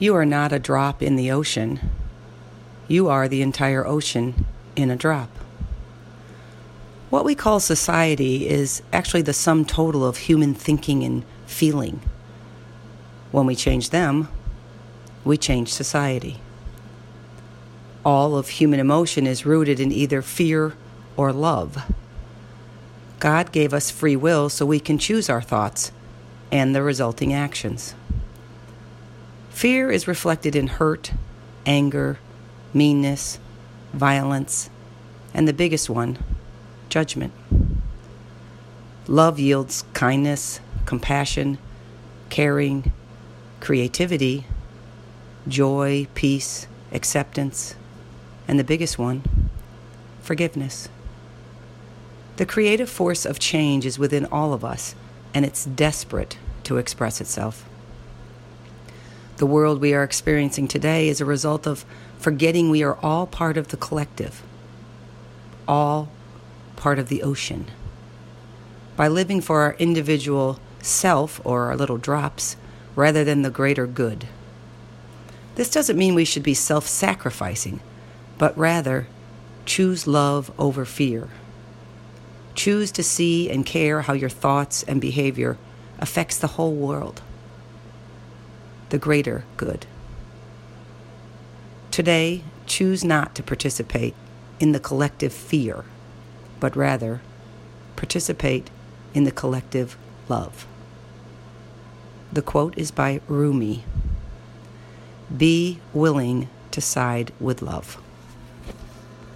You are not a drop in the ocean. You are the entire ocean in a drop. What we call society is actually the sum total of human thinking and feeling. When we change them, we change society. All of human emotion is rooted in either fear or love. God gave us free will so we can choose our thoughts and the resulting actions. Fear is reflected in hurt, anger, meanness, violence, and the biggest one, judgment. Love yields kindness, compassion, caring, creativity, joy, peace, acceptance, and the biggest one, forgiveness. The creative force of change is within all of us, and it's desperate to express itself. The world we are experiencing today is a result of forgetting we are all part of the collective, all part of the ocean. By living for our individual self or our little drops rather than the greater good. This doesn't mean we should be self sacrificing, but rather choose love over fear. Choose to see and care how your thoughts and behavior affects the whole world the greater good. Today, choose not to participate in the collective fear, but rather participate in the collective love. The quote is by Rumi Be willing to side with love.